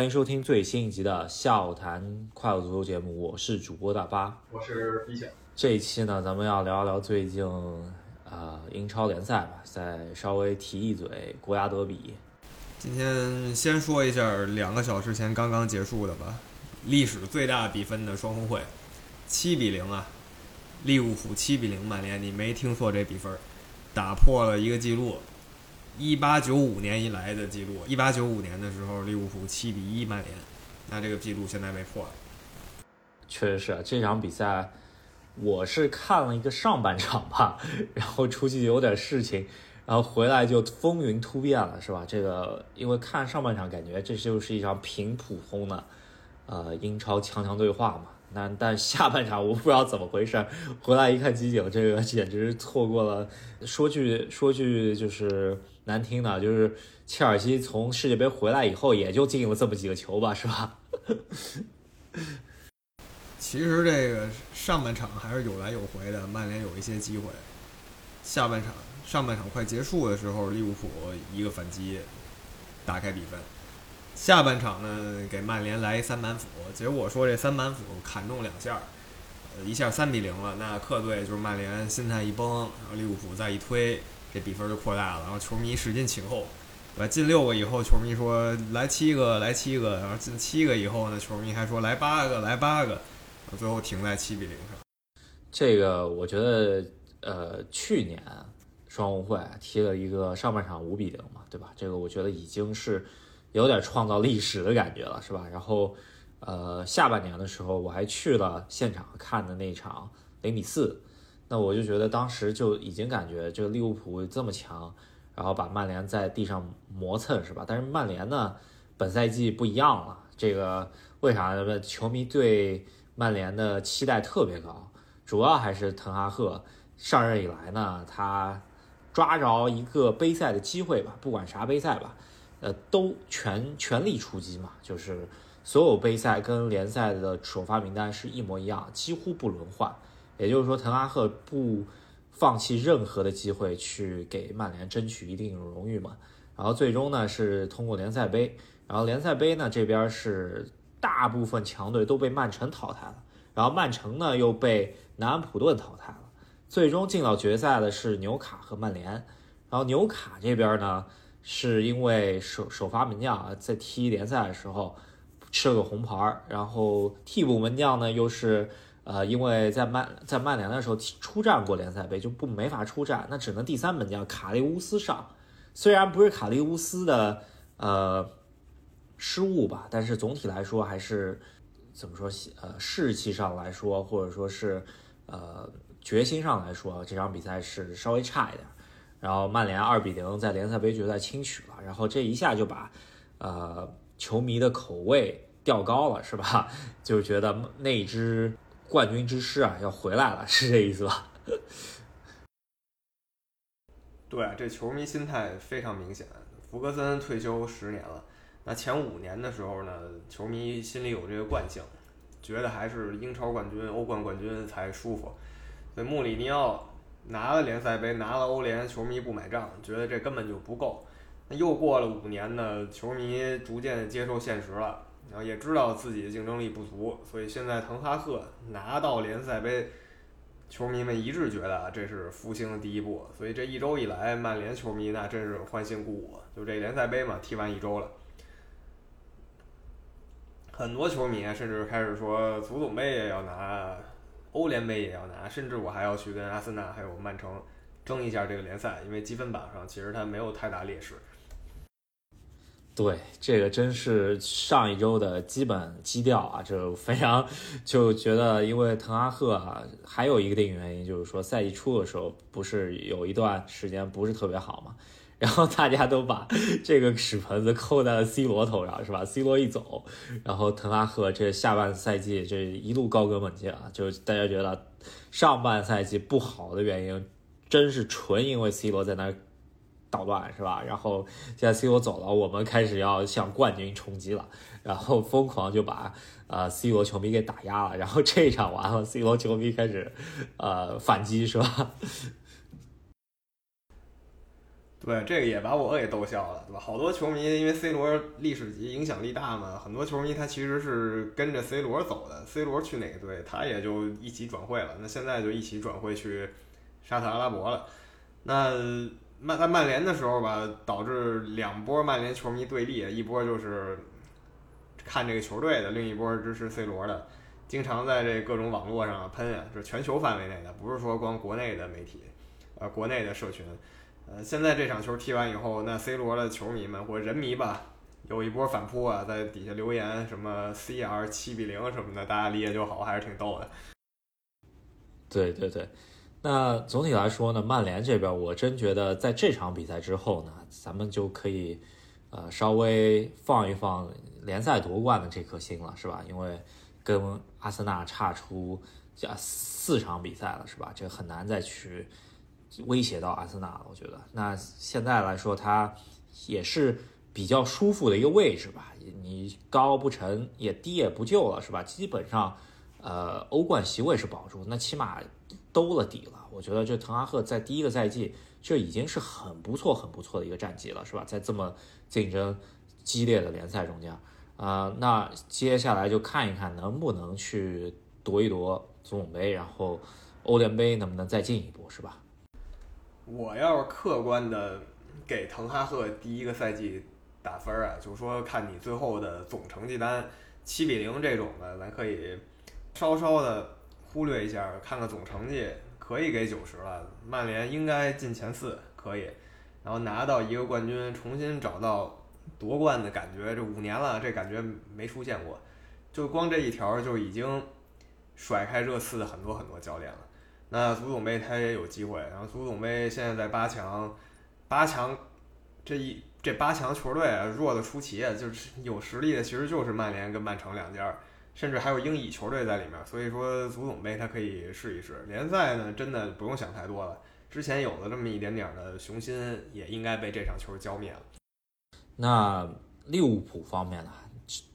欢迎收听最新一集的笑谈快乐足球节目，我是主播大巴，我是李显。这一期呢，咱们要聊一聊最近啊、英超联赛吧，再稍微提一嘴国家德比。今天先说一下两个小时前刚刚结束的吧，历史最大比分的双红会，七比零啊，利物浦七比零曼联，你没听错这比分，打破了一个记录，一八九五年以来的记录。一八九五年的时候，利物浦七比一曼联，那这个记录现在没破了。确实是啊这场比赛，我是看了一个上半场吧，然后出去有点事情，然后回来就风云突变了，是吧？这个因为看上半场感觉这就是一场挺普通的，呃，英超强强对话嘛。那但下半场我不知道怎么回事，回来一看集锦，这个简直错过了。说句说句就是难听的，就是切尔西从世界杯回来以后，也就进了这么几个球吧，是吧？其实这个上半场还是有来有回的，曼联有一些机会。下半场上半场快结束的时候，利物浦一个反击打开比分。下半场呢，给曼联来一三板斧，结果说这三板斧砍中两下，呃，一下三比零了。那客队就是曼联心态一崩，然后利物浦再一推，这比分就扩大了。然后球迷使劲请后，对吧？进六个以后，球迷说来七个，来七个。然后进七个以后呢，球迷还说来八个，来八个。最后停在七比零上。这个我觉得，呃，去年双红会踢了一个上半场五比零嘛，对吧？这个我觉得已经是有点创造历史的感觉了，是吧？然后，呃，下半年的时候我还去了现场看的那场零比四，那我就觉得当时就已经感觉这个利物浦这么强，然后把曼联在地上磨蹭，是吧？但是曼联呢，本赛季不一样了，这个为啥呢？球迷对曼联的期待特别高。主要还是滕哈赫上任以来呢，他抓着一个杯赛的机会吧，不管啥杯赛吧，呃，都全全力出击嘛，就是所有杯赛跟联赛的首发名单是一模一样，几乎不轮换。也就是说，滕哈赫不放弃任何的机会去给曼联争取一定荣誉嘛。然后最终呢是通过联赛杯，然后联赛杯呢这边是大部分强队都被曼城淘汰了。然后曼城呢又被南安普顿淘汰了，最终进到决赛的是纽卡和曼联。然后纽卡这边呢，是因为首首发门将啊在踢联赛的时候吃了个红牌，然后替补门将呢又是呃因为在曼在曼联的时候出战过联赛杯就不没法出战，那只能第三门将卡利乌斯上。虽然不是卡利乌斯的呃失误吧，但是总体来说还是。怎么说？呃，士气上来说，或者说是，呃，决心上来说，这场比赛是稍微差一点。然后曼联二比零在联赛杯决赛轻取了，然后这一下就把，呃，球迷的口味调高了，是吧？就觉得那支冠军之师啊要回来了，是这意思吧？对，这球迷心态非常明显。福格森退休十年了。那前五年的时候呢，球迷心里有这个惯性，觉得还是英超冠军、欧冠冠军才舒服。所以穆里尼奥拿了联赛杯，拿了欧联，球迷不买账，觉得这根本就不够。那又过了五年呢，球迷逐渐接受现实了，然后也知道自己的竞争力不足，所以现在滕哈赫拿到联赛杯，球迷们一致觉得啊，这是复兴的第一步。所以这一周以来，曼联球迷那真是欢欣鼓舞。就这联赛杯嘛，踢完一周了。很多球迷甚至开始说，足总杯也要拿，欧联杯也要拿，甚至我还要去跟阿森纳还有曼城争一下这个联赛，因为积分榜上其实他没有太大劣势。对，这个真是上一周的基本基调啊，就非常 就觉得，因为滕哈赫啊，还有一个定原因就是说，赛季初的时候不是有一段时间不是特别好嘛。然后大家都把这个屎盆子扣在了 C 罗头上，是吧？C 罗一走，然后滕哈赫这下半赛季这一路高歌猛进啊，就大家觉得上半赛季不好的原因，真是纯因为 C 罗在那捣乱，是吧？然后现在 C 罗走了，我们开始要向冠军冲击了，然后疯狂就把呃 C 罗球迷给打压了，然后这一场完了，C 罗球迷开始呃反击，是吧？对，这个也把我给逗笑了，对吧？好多球迷因为 C 罗历史级影响力大嘛，很多球迷他其实是跟着 C 罗走的，C 罗去哪个队，他也就一起转会了。那现在就一起转会去沙特阿拉伯了。那曼在曼联的时候吧，导致两波曼联球迷对立，一波就是看这个球队的，另一波支持 C 罗的，经常在这各种网络上喷啊，是全球范围内的，不是说光国内的媒体，呃，国内的社群。呃，现在这场球踢完以后，那 C 罗的球迷们或人迷吧，有一波反扑啊，在底下留言什么 CR 七比零什么的，大家理解就好，还是挺逗的。对对对，那总体来说呢，曼联这边我真觉得在这场比赛之后呢，咱们就可以呃稍微放一放联赛夺冠的这颗心了，是吧？因为跟阿森纳差出加四场比赛了，是吧？这很难再去。威胁到阿森纳了，我觉得。那现在来说，它也是比较舒服的一个位置吧。你高不成，也低也不就了，是吧？基本上，呃，欧冠席位是保住，那起码兜了底了。我觉得这滕哈赫在第一个赛季，这已经是很不错、很不错的一个战绩了，是吧？在这么竞争激烈的联赛中间，啊，那接下来就看一看能不能去夺一夺足总杯，然后欧联杯能不能再进一步，是吧？我要是客观的给滕哈赫第一个赛季打分啊，就说看你最后的总成绩单，七比零这种的，咱可以稍稍的忽略一下，看看总成绩可以给九十了。曼联应该进前四，可以，然后拿到一个冠军，重新找到夺冠的感觉。这五年了，这感觉没出现过，就光这一条就已经甩开热刺的很多很多教练了。那足总杯他也有机会，然后足总杯现在在八强，八强这一这八强球队弱的出奇啊，就是有实力的其实就是曼联跟曼城两家，甚至还有英乙球队在里面，所以说足总杯他可以试一试。联赛呢真的不用想太多了，之前有了这么一点点的雄心，也应该被这场球浇灭了。那利物浦方面呢，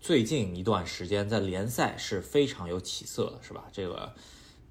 最近一段时间在联赛是非常有起色的，是吧？这个。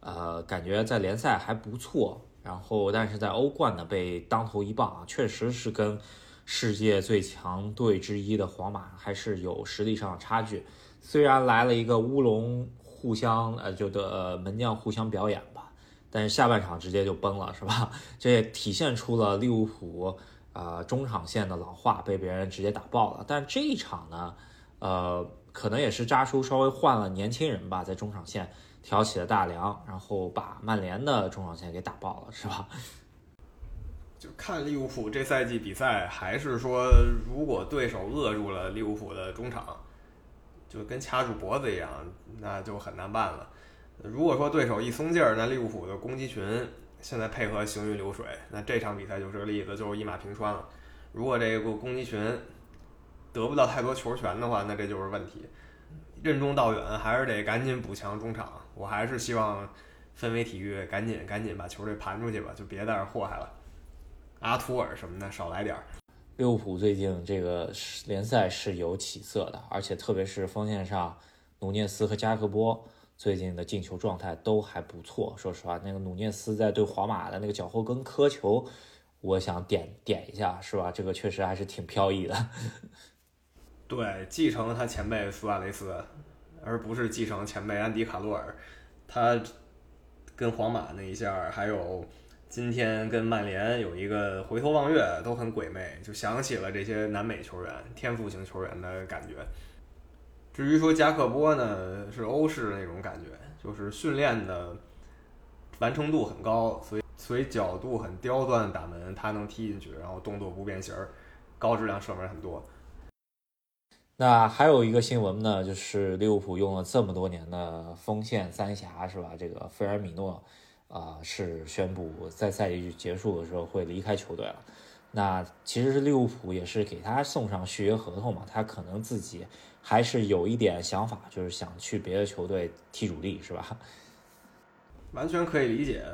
呃，感觉在联赛还不错，然后但是在欧冠呢被当头一棒啊，确实是跟世界最强队之一的皇马还是有实力上的差距。虽然来了一个乌龙互相呃就的门将互相表演吧，但是下半场直接就崩了，是吧？这也体现出了利物浦啊中场线的老化被别人直接打爆了。但这一场呢，呃，可能也是扎叔稍微换了年轻人吧，在中场线。挑起了大梁，然后把曼联的中场线给打爆了，是吧？就看利物浦这赛季比赛，还是说如果对手扼住了利物浦的中场，就跟掐住脖子一样，那就很难办了。如果说对手一松劲儿，那利物浦的攻击群现在配合行云流水，那这场比赛就是个例子，就是一马平川了。如果这个攻击群得不到太多球权的话，那这就是问题。任重道远，还是得赶紧补强中场。我还是希望氛围体育赶紧赶紧把球队盘出去吧，就别在这祸害了。阿图尔什么的少来点儿。利物浦最近这个联赛是有起色的，而且特别是锋线上，努涅斯和加克波最近的进球状态都还不错。说实话，那个努涅斯在对皇马的那个脚后跟磕球，我想点点一下，是吧？这个确实还是挺飘逸的。对，继承了他前辈苏亚雷斯，而不是继承前辈安迪卡洛尔。他跟皇马那一下，还有今天跟曼联有一个回头望月，都很鬼魅，就想起了这些南美球员、天赋型球员的感觉。至于说加克波呢，是欧式那种感觉，就是训练的完成度很高，所以所以角度很刁钻，打门他能踢进去，然后动作不变形，高质量射门很多。那还有一个新闻呢，就是利物浦用了这么多年的锋线三侠，是吧？这个菲尔米诺，啊，是宣布在赛季结束的时候会离开球队了。那其实是利物浦也是给他送上续约合同嘛，他可能自己还是有一点想法，就是想去别的球队踢主力，是吧？完全可以理解，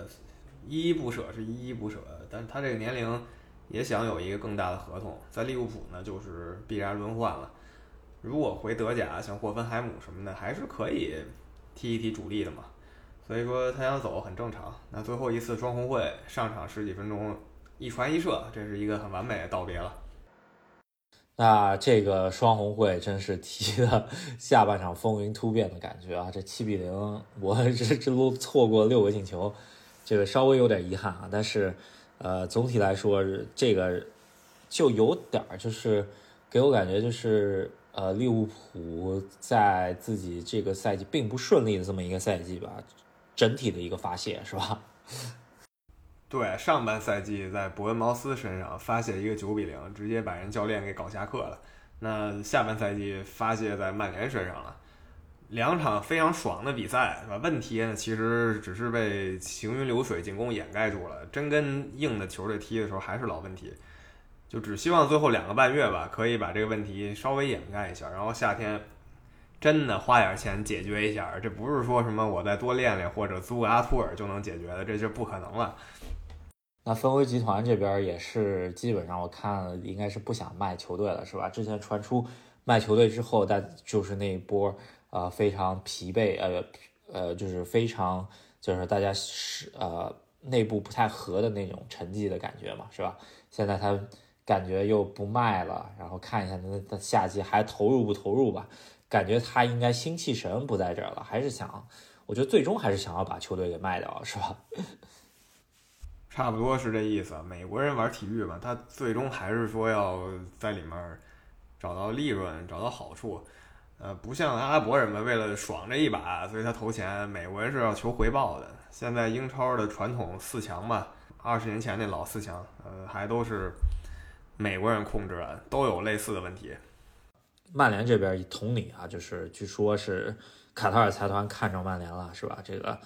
依依不舍是依依不舍，但他这个年龄也想有一个更大的合同，在利物浦呢，就是必然轮换了。如果回德甲，像霍芬海姆什么的，还是可以踢一踢主力的嘛。所以说他想走很正常。那最后一次双红会上场十几分钟，一传一射，这是一个很完美的道别了。那这个双红会真是踢的下半场风云突变的感觉啊！这七比零，我这这都错过六个进球，这个稍微有点遗憾啊。但是，呃，总体来说，这个就有点就是给我感觉就是呃，利物浦在自己这个赛季并不顺利的这么一个赛季吧，整体的一个发泄是吧？对，上半赛季在伯恩茅斯身上发泄一个九比零，直接把人教练给搞下课了。那下半赛季发泄在曼联身上了，两场非常爽的比赛，是吧？问题呢，其实只是被行云流水进攻掩盖住了。真跟硬的球队踢的时候，还是老问题。就只希望最后两个半月吧，可以把这个问题稍微掩盖一下，然后夏天真的花点钱解决一下。这不是说什么我再多练练或者租个阿图尔就能解决的，这就不可能了。那分威集团这边也是基本上，我看应该是不想卖球队了，是吧？之前传出卖球队之后，但就是那一波呃非常疲惫，呃呃就是非常就是大家是呃内部不太和的那种沉寂的感觉嘛，是吧？现在他感觉又不卖了，然后看一下那他下季还投入不投入吧？感觉他应该心气神不在这儿了，还是想，我觉得最终还是想要把球队给卖掉，是吧？差不多是这意思。美国人玩体育嘛，他最终还是说要在里面找到利润，找到好处。呃，不像阿拉伯人们为了爽这一把，所以他投钱。美国人是要求回报的。现在英超的传统四强吧，二十年前那老四强，呃，还都是美国人控制的，都有类似的问题。曼联这边同理啊，就是据说是卡塔尔财团看上曼联了，是吧？这个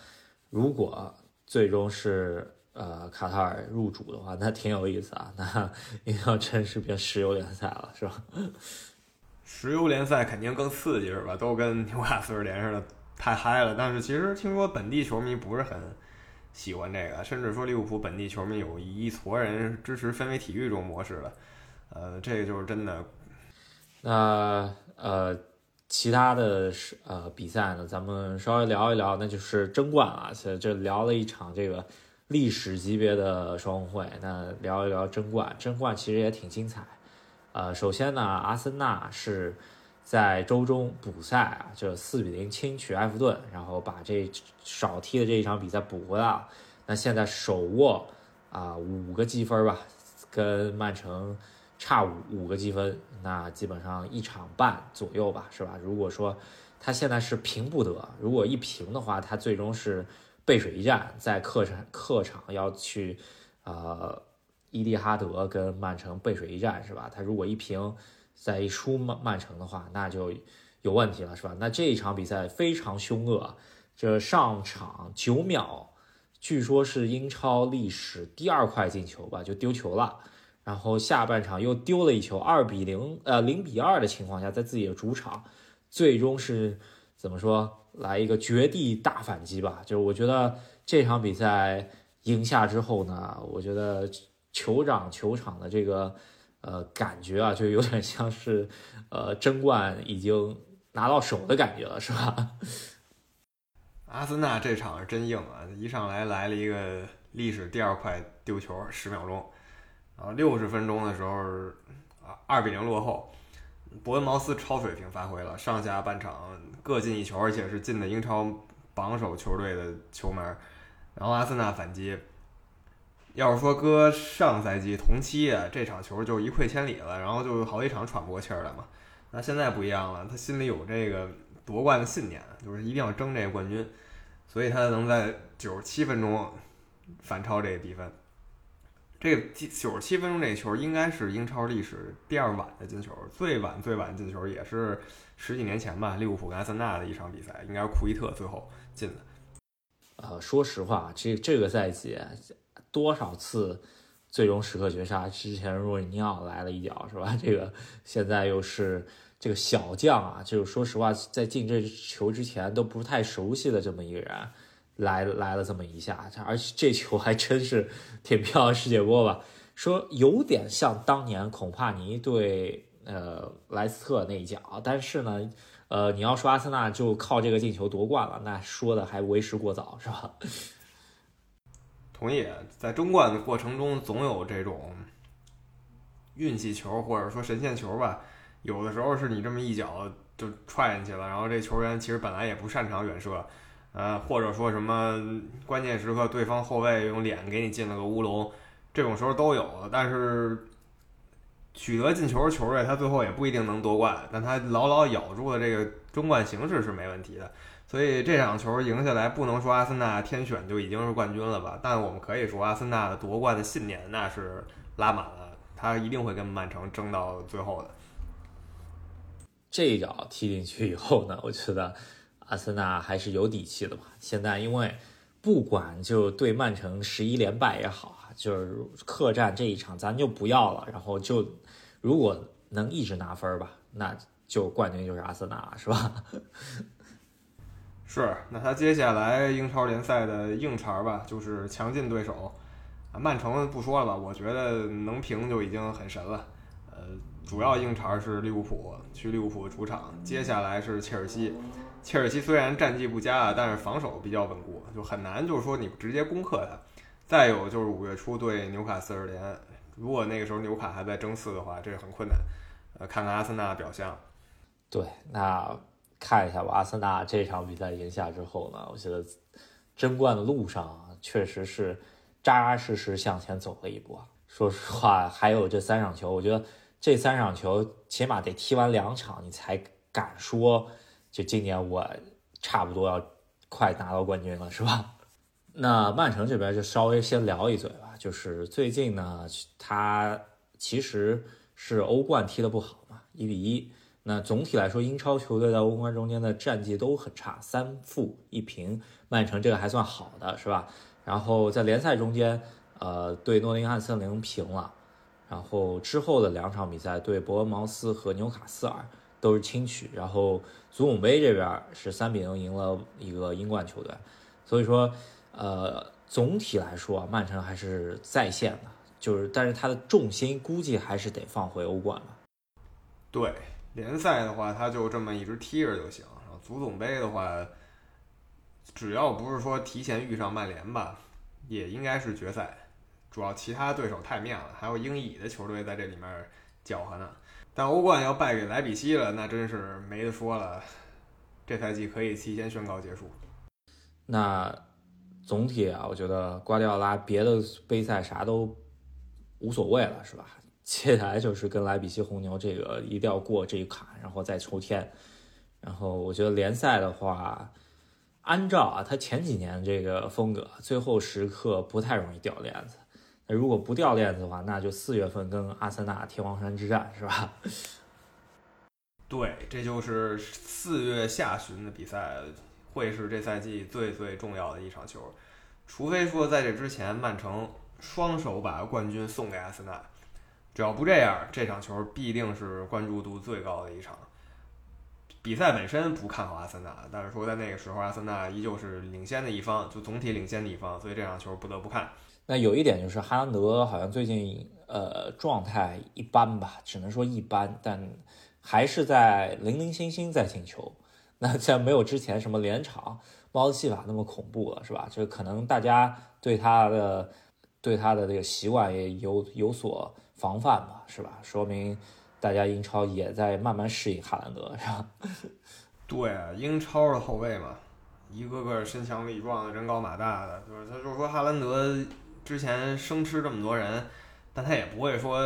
如果最终是。呃，卡塔尔入主的话，那挺有意思啊。那应该真是变石油联赛了，是吧？石油联赛肯定更刺激，是吧？都跟纽卡斯尔 联似的，太嗨了。但是其实听说本地球迷不是很喜欢这个，甚至说利物浦本地球迷有一撮人支持氛围体育这种模式的。呃，这个就是真的。那呃，其他的是呃比赛呢，咱们稍微聊一聊，那就是争冠啊。现在就聊了一场这个。历史级别的双红会，那聊一聊争冠。争冠其实也挺精彩。呃，首先呢，阿森纳是在周中补赛啊，就四比零轻取埃弗顿，然后把这少踢的这一场比赛补回来了。那现在手握啊五个积分吧，跟曼城差五五个积分，那基本上一场半左右吧，是吧？如果说他现在是平不得，如果一平的话，他最终是。背水一战，在客场客场要去，呃，伊蒂哈德跟曼城背水一战是吧？他如果一平，再一输曼曼城的话，那就有问题了是吧？那这一场比赛非常凶恶，这上场九秒，据说是英超历史第二快进球吧，就丢球了，然后下半场又丢了一球，二比零，呃，零比二的情况下，在自己的主场，最终是怎么说？来一个绝地大反击吧！就是我觉得这场比赛赢下之后呢，我觉得酋长球场的这个呃感觉啊，就有点像是呃争冠已经拿到手的感觉了，是吧？阿森纳这场是真硬啊！一上来来了一个历史第二快丢球，十秒钟，然后六十分钟的时候啊二比零落后。伯恩茅斯超水平发挥了，上下半场各进一球，而且是进的英超榜首球队的球门。然后阿森纳反击，要是说搁上赛季同期啊，这场球就一溃千里了，然后就好几场喘不过气儿来嘛。那现在不一样了，他心里有这个夺冠的信念，就是一定要争这个冠军，所以他能在九十七分钟反超这个比分。这个九十七分钟这球应该是英超历史第二晚的进球，最晚最晚进球也是十几年前吧，利物浦跟阿森纳的一场比赛，应该是库伊特最后进的。呃，说实话，这这个赛季多少次最终时刻绝杀，之前若尼奥来了一脚是吧？这个现在又是这个小将啊，就是说实话，在进这球之前都不太熟悉的这么一个人。来来了这么一下，而且这球还真是挺漂亮世界波吧？说有点像当年孔帕尼对呃莱斯特那一脚，但是呢，呃，你要说阿森纳就靠这个进球夺冠了，那说的还为时过早，是吧？同意，在争冠的过程中，总有这种运气球或者说神仙球吧。有的时候是你这么一脚就踹进去了，然后这球员其实本来也不擅长远射，呃，或者说什么关键时刻对方后卫用脸给你进了个乌龙，这种时候都有。但是取得进球的球队，他最后也不一定能夺冠，但他牢牢咬住了这个争冠形势是没问题的。所以这场球赢下来，不能说阿森纳天选就已经是冠军了吧？但我们可以说，阿森纳的夺冠的信念那是拉满了，他一定会跟曼城争到最后的。这一脚踢进去以后呢，我觉得阿森纳还是有底气的吧。现在因为不管就对曼城十一连败也好，就是客战这一场咱就不要了，然后就如果能一直拿分儿吧，那就冠军就是阿森纳了，是吧？是，那他接下来英超联赛的硬茬儿吧，就是强劲对手，曼城不说了吧，我觉得能平就已经很神了。呃，主要硬茬是利物浦，去利物浦主场，接下来是切尔西。切尔西虽然战绩不佳啊，但是防守比较稳固，就很难就是说你直接攻克他。再有就是五月初对纽卡斯尔联，如果那个时候纽卡还在争四的话，这是很困难。呃，看看阿森纳的表现。对，那。看一下吧，阿森纳这场比赛赢下之后呢，我觉得争冠的路上确实是扎扎实实向前走了一步。说实话，还有这三场球，我觉得这三场球起码得踢完两场，你才敢说就今年我差不多要快拿到冠军了，是吧？那曼城这边就稍微先聊一嘴吧，就是最近呢，他其实是欧冠踢得不好嘛，一比一。那总体来说，英超球队在欧冠中间的战绩都很差，三负一平。曼城这个还算好的，是吧？然后在联赛中间，呃，对诺丁汉森林平了，然后之后的两场比赛对伯恩茅斯和纽卡斯尔都是轻取，然后足总杯这边是三比零赢了一个英冠球队。所以说，呃，总体来说，曼城还是在线的，就是但是他的重心估计还是得放回欧冠了。对。联赛的话，他就这么一直踢着就行。然后足总杯的话，只要不是说提前遇上曼联吧，也应该是决赛。主要其他对手太面了，还有英乙的球队在这里面搅和呢。但欧冠要败给莱比锡了，那真是没得说了。这赛季可以提前宣告结束。那总体啊，我觉得瓜迪奥拉别的杯赛啥都无所谓了，是吧？接下来就是跟莱比锡红牛这个一定要过这一坎，然后再抽签。然后我觉得联赛的话，按照啊他前几年这个风格，最后时刻不太容易掉链子。那如果不掉链子的话，那就四月份跟阿森纳天王山之战是吧？对，这就是四月下旬的比赛，会是这赛季最最重要的一场球。除非说在这之前，曼城双手把冠军送给阿森纳。只要不这样，这场球必定是关注度最高的一场。比赛本身不看好阿森纳，但是说在那个时候，阿森纳依旧是领先的一方，就总体领先的一方，所以这场球不得不看。那有一点就是哈兰德好像最近呃状态一般吧，只能说一般，但还是在零零星星在进球。那像没有之前什么连场猫子戏法那么恐怖了，是吧？就可能大家对他的对他的这个习惯也有有所。防范吧，是吧？说明大家英超也在慢慢适应哈兰德，是吧？对啊，英超的后卫嘛，一个个身强力壮的，人高马大的，就是他就是说哈兰德之前生吃这么多人，但他也不会说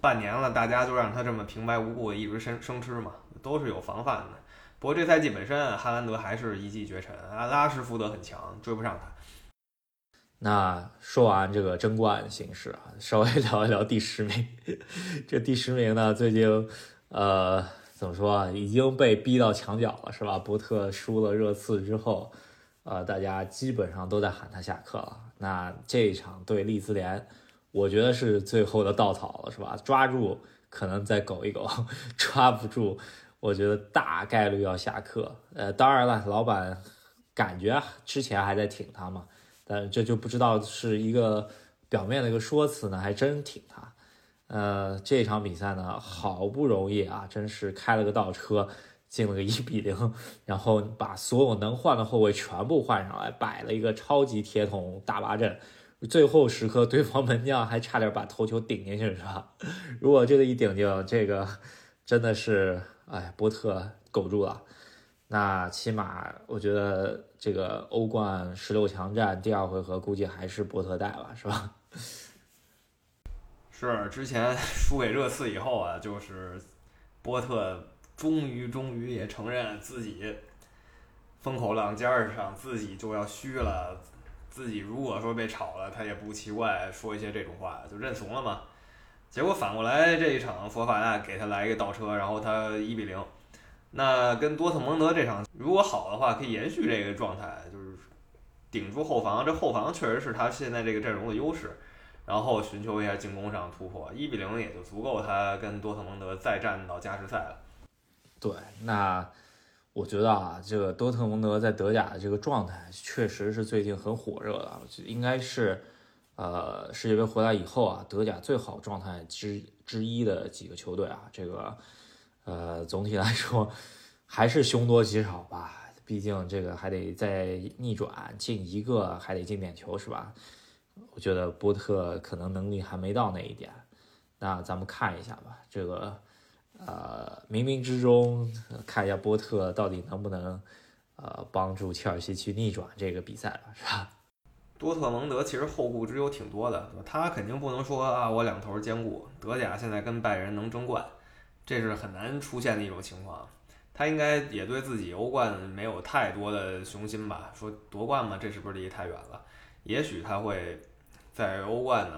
半年了，大家就让他这么平白无故的一直生生吃嘛，都是有防范的。不过这赛季本身，哈兰德还是一骑绝尘，啊，拉什福德很强，追不上他。那说完这个争冠形势啊，稍微聊一聊第十名。这第十名呢，最近呃怎么说啊，已经被逼到墙角了，是吧？波特输了热刺之后，呃，大家基本上都在喊他下课了。那这一场对利兹联，我觉得是最后的稻草了，是吧？抓住可能再苟一苟，抓不住，我觉得大概率要下课。呃，当然了，老板感觉之前还在挺他嘛。但，这就不知道是一个表面的一个说辞呢，还真挺他。呃，这场比赛呢，好不容易啊，真是开了个倒车，进了个一比零，然后把所有能换的后卫全部换上来，摆了一个超级铁桶大巴阵，最后时刻对方门将还差点把头球顶进去，是吧？如果这个一顶进，这个真的是哎，波特苟住了。那起码我觉得这个欧冠十六强战第二回合估计还是波特带吧，是吧？是之前输给热刺以后啊，就是波特终于终于也承认自己风口浪尖上，自己就要虚了。自己如果说被炒了，他也不奇怪，说一些这种话就认怂了嘛。结果反过来这一场佛法纳给他来一个倒车，然后他一比零。那跟多特蒙德这场如果好的话，可以延续这个状态，就是顶住后防。这后防确实是他现在这个阵容的优势。然后寻求一下进攻上突破，一比零也就足够他跟多特蒙德再战到加时赛了。对，那我觉得啊，这个多特蒙德在德甲的这个状态确实是最近很火热的，应该是呃世界杯回来以后啊，德甲最好状态之之一的几个球队啊。这个呃总体来说还是凶多吉少吧，毕竟这个还得再逆转进一个，还得进点球是吧？我觉得波特可能能力还没到那一点，那咱们看一下吧。这个，呃，冥冥之中看一下波特到底能不能，呃，帮助切尔西去逆转这个比赛吧，是吧？多特蒙德其实后顾之忧挺多的，他肯定不能说啊，我两头兼顾。德甲现在跟拜仁能争冠，这是很难出现的一种情况。他应该也对自己欧冠没有太多的雄心吧？说夺冠嘛，这是不是离太远了？也许他会。在欧冠呢，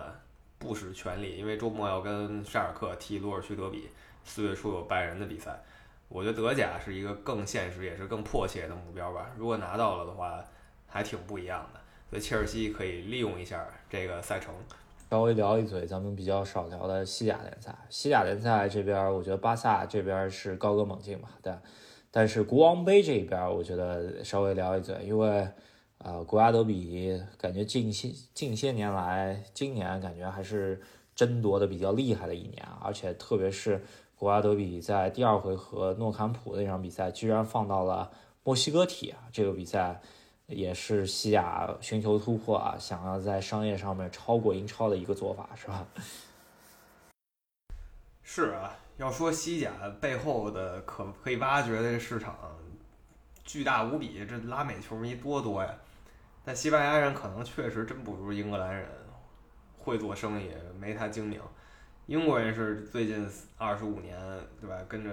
不使全力，因为周末要跟沙尔克踢罗尔区德比，四月初有拜仁的比赛。我觉得德甲是一个更现实也是更迫切的目标吧。如果拿到了的话，还挺不一样的。所以切尔西可以利用一下这个赛程。稍微聊一嘴咱们比较少聊的西甲联赛。西甲联赛这边，我觉得巴萨这边是高歌猛进嘛，对。但是国王杯这边，我觉得稍微聊一嘴，因为。呃，国家德比感觉近些近些年来，今年感觉还是争夺的比较厉害的一年，而且特别是国家德比在第二回合诺坎普那场比赛，居然放到了墨西哥踢啊！这个比赛也是西甲寻求突破啊，想要在商业上面超过英超的一个做法，是吧？是啊，要说西甲背后的可可以挖掘的市场巨大无比，这拉美球迷多多呀！但西班牙人可能确实真不如英格兰人会做生意，没他精明。英国人是最近二十五年，对吧？跟着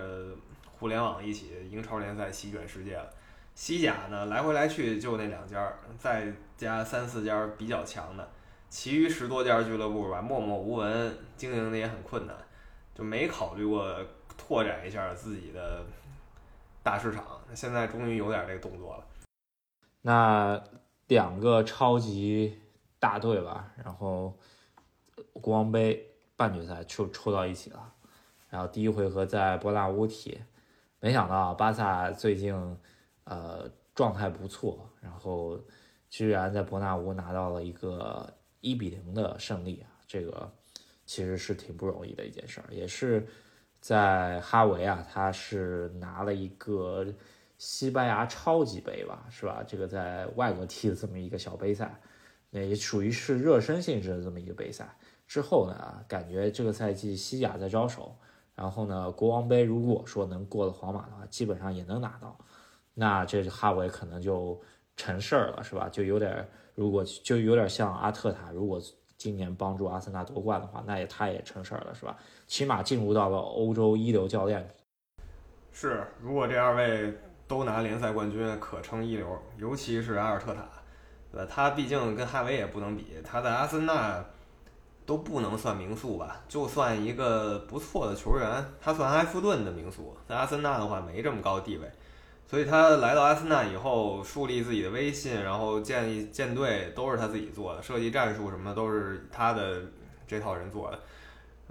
互联网一起，英超联赛席卷世界了。西甲呢，来回来去就那两家，再加三四家比较强的，其余十多家俱乐部吧，默默无闻，经营的也很困难，就没考虑过拓展一下自己的大市场。现在终于有点这个动作了。那。两个超级大队吧，然后国王杯半决赛就抽到一起了，然后第一回合在伯纳乌踢，没想到巴萨最近呃状态不错，然后居然在伯纳乌拿到了一个一比零的胜利啊，这个其实是挺不容易的一件事儿，也是在哈维啊，他是拿了一个。西班牙超级杯吧，是吧？这个在外国踢的这么一个小杯赛，那也属于是热身性质的这么一个杯赛。之后呢，感觉这个赛季西甲在招手，然后呢，国王杯如果说能过了皇马的话，基本上也能拿到。那这哈维可能就成事儿了，是吧？就有点，如果就有点像阿特塔，如果今年帮助阿森纳夺冠的话，那也他也成事儿了，是吧？起码进入到了欧洲一流教练。是，如果这二位。都拿联赛冠军，可称一流。尤其是阿尔特塔，对吧？他毕竟跟哈维也不能比，他在阿森纳都不能算名宿吧？就算一个不错的球员，他算埃弗顿的名宿，在阿森纳的话没这么高地位。所以他来到阿森纳以后，树立自己的威信，然后建立舰队，都是他自己做的，设计战术什么都是他的这套人做的。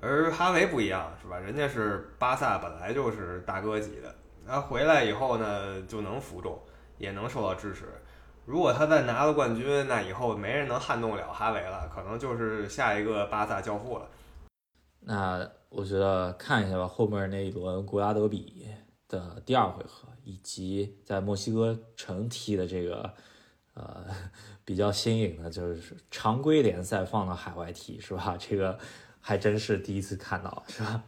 而哈维不一样，是吧？人家是巴萨本来就是大哥级的。他回来以后呢，就能服众，也能受到支持。如果他再拿了冠军，那以后没人能撼动了哈维了，可能就是下一个巴萨教父了。那我觉得看一下吧，后面那一轮国拉德比的第二回合，以及在墨西哥城踢的这个呃比较新颖的，就是常规联赛放到海外踢，是吧？这个还真是第一次看到，是吧？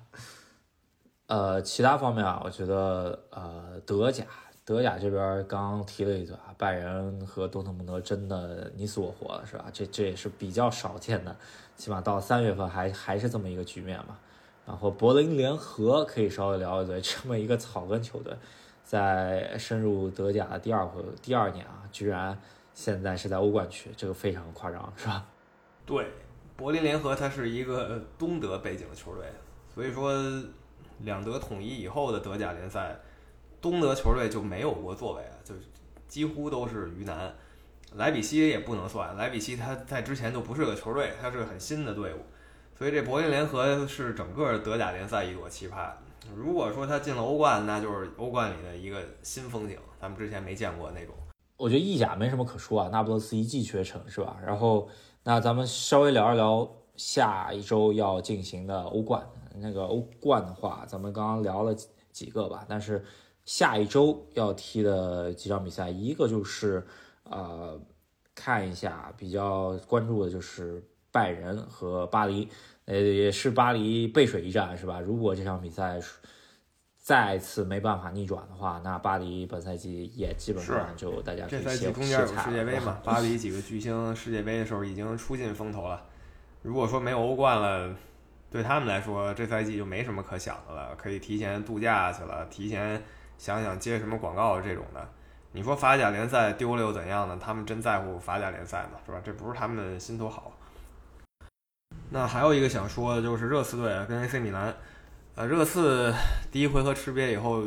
呃，其他方面啊，我觉得呃德甲，德甲这边刚刚提了一嘴啊，拜仁和多特蒙德真的你死我活了，是吧？这这也是比较少见的，起码到三月份还还是这么一个局面嘛。然后柏林联合可以稍微聊一嘴，这么一个草根球队，在深入德甲的第二回第二年啊，居然现在是在欧冠区，这个非常夸张，是吧？对，柏林联合它是一个东德背景的球队，所以说两德统一以后的德甲联赛，东德球队就没有过作为啊，就几乎都是鱼腩。莱比锡也不能算，莱比锡它在之前就不是个球队，它是个很新的队伍。所以这柏林联合是整个德甲联赛一朵奇葩。如果说他进了欧冠，那就是欧冠里的一个新风景，咱们之前没见过那种。我觉得意甲没什么可说啊，那不勒斯一骑绝尘是吧？然后那咱们稍微聊一聊下一周要进行的欧冠。那个欧冠的话，咱们刚刚聊了几个吧，但是下一周要踢的几场比赛，一个就是呃看一下比较关注的就是拜仁和巴黎。呃，也是巴黎背水一战，是吧？如果这场比赛再次没办法逆转的话，那巴黎本赛季也基本上就大家这赛季中间有世界杯嘛？巴黎几个巨星世界杯的时候已经出尽风头了。如果说没有欧冠了，对他们来说这赛季就没什么可想的了，可以提前度假去了，提前想想接什么广告这种的。你说法甲联赛丢了又怎样呢？他们真在乎法甲联赛吗？是吧？这不是他们心头好。那还有一个想说的就是热刺队啊跟 AC 米兰，呃，热刺第一回合吃瘪以后，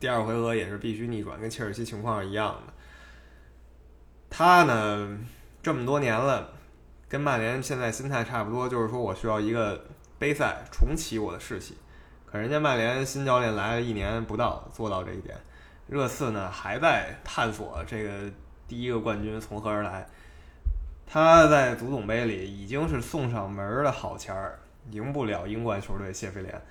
第二回合也是必须逆转，跟切尔西情况是一样的。他呢这么多年了，跟曼联现在心态差不多，就是说我需要一个杯赛重启我的士气。可人家曼联新教练来了一年不到，做到这一点。热刺呢还在探索这个第一个冠军从何而来。他在足总杯里已经是送上门的好签儿，赢不了英冠球队谢菲联。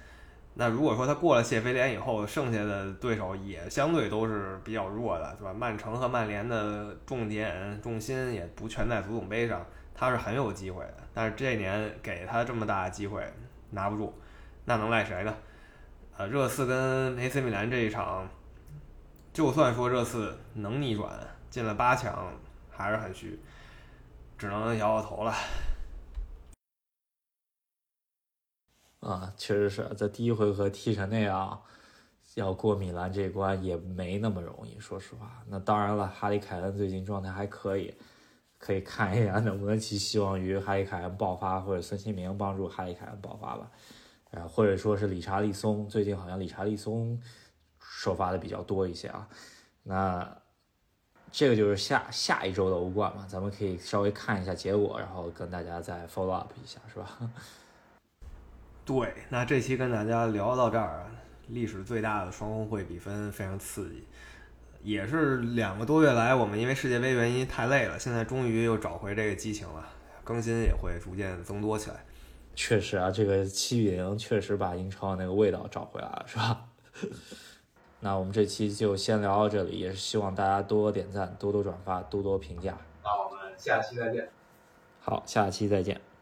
那如果说他过了谢菲联以后，剩下的对手也相对都是比较弱的，对吧？曼城和曼联的重点重心也不全在足总杯上，他是很有机会的。但是这年给他这么大的机会拿不住，那能赖谁呢？呃，热刺跟 AC 米兰这一场，就算说热刺能逆转进了八强，还是很虚。只能摇摇头了。啊，确实是在第一回合踢成那样，要过米兰这关也没那么容易。说实话，那当然了，哈里凯恩最近状态还可以，可以看一下能不能寄希望于哈里凯恩爆发，或者孙兴民帮助哈里凯恩爆发吧。啊，或者说是理查利松，最近好像理查利松首发的比较多一些啊。那。这个就是下下一周的欧冠嘛，咱们可以稍微看一下结果，然后跟大家再 follow up 一下，是吧？对，那这期跟大家聊到这儿啊，历史最大的双红会比分非常刺激，也是两个多月来我们因为世界杯原因太累了，现在终于又找回这个激情了，更新也会逐渐增多起来。确实啊，这个七比零确实把英超那个味道找回来了，是吧？那我们这期就先聊到这里，也是希望大家多多点赞、多多转发、多多评价。那我们下期再见。好，下期再见。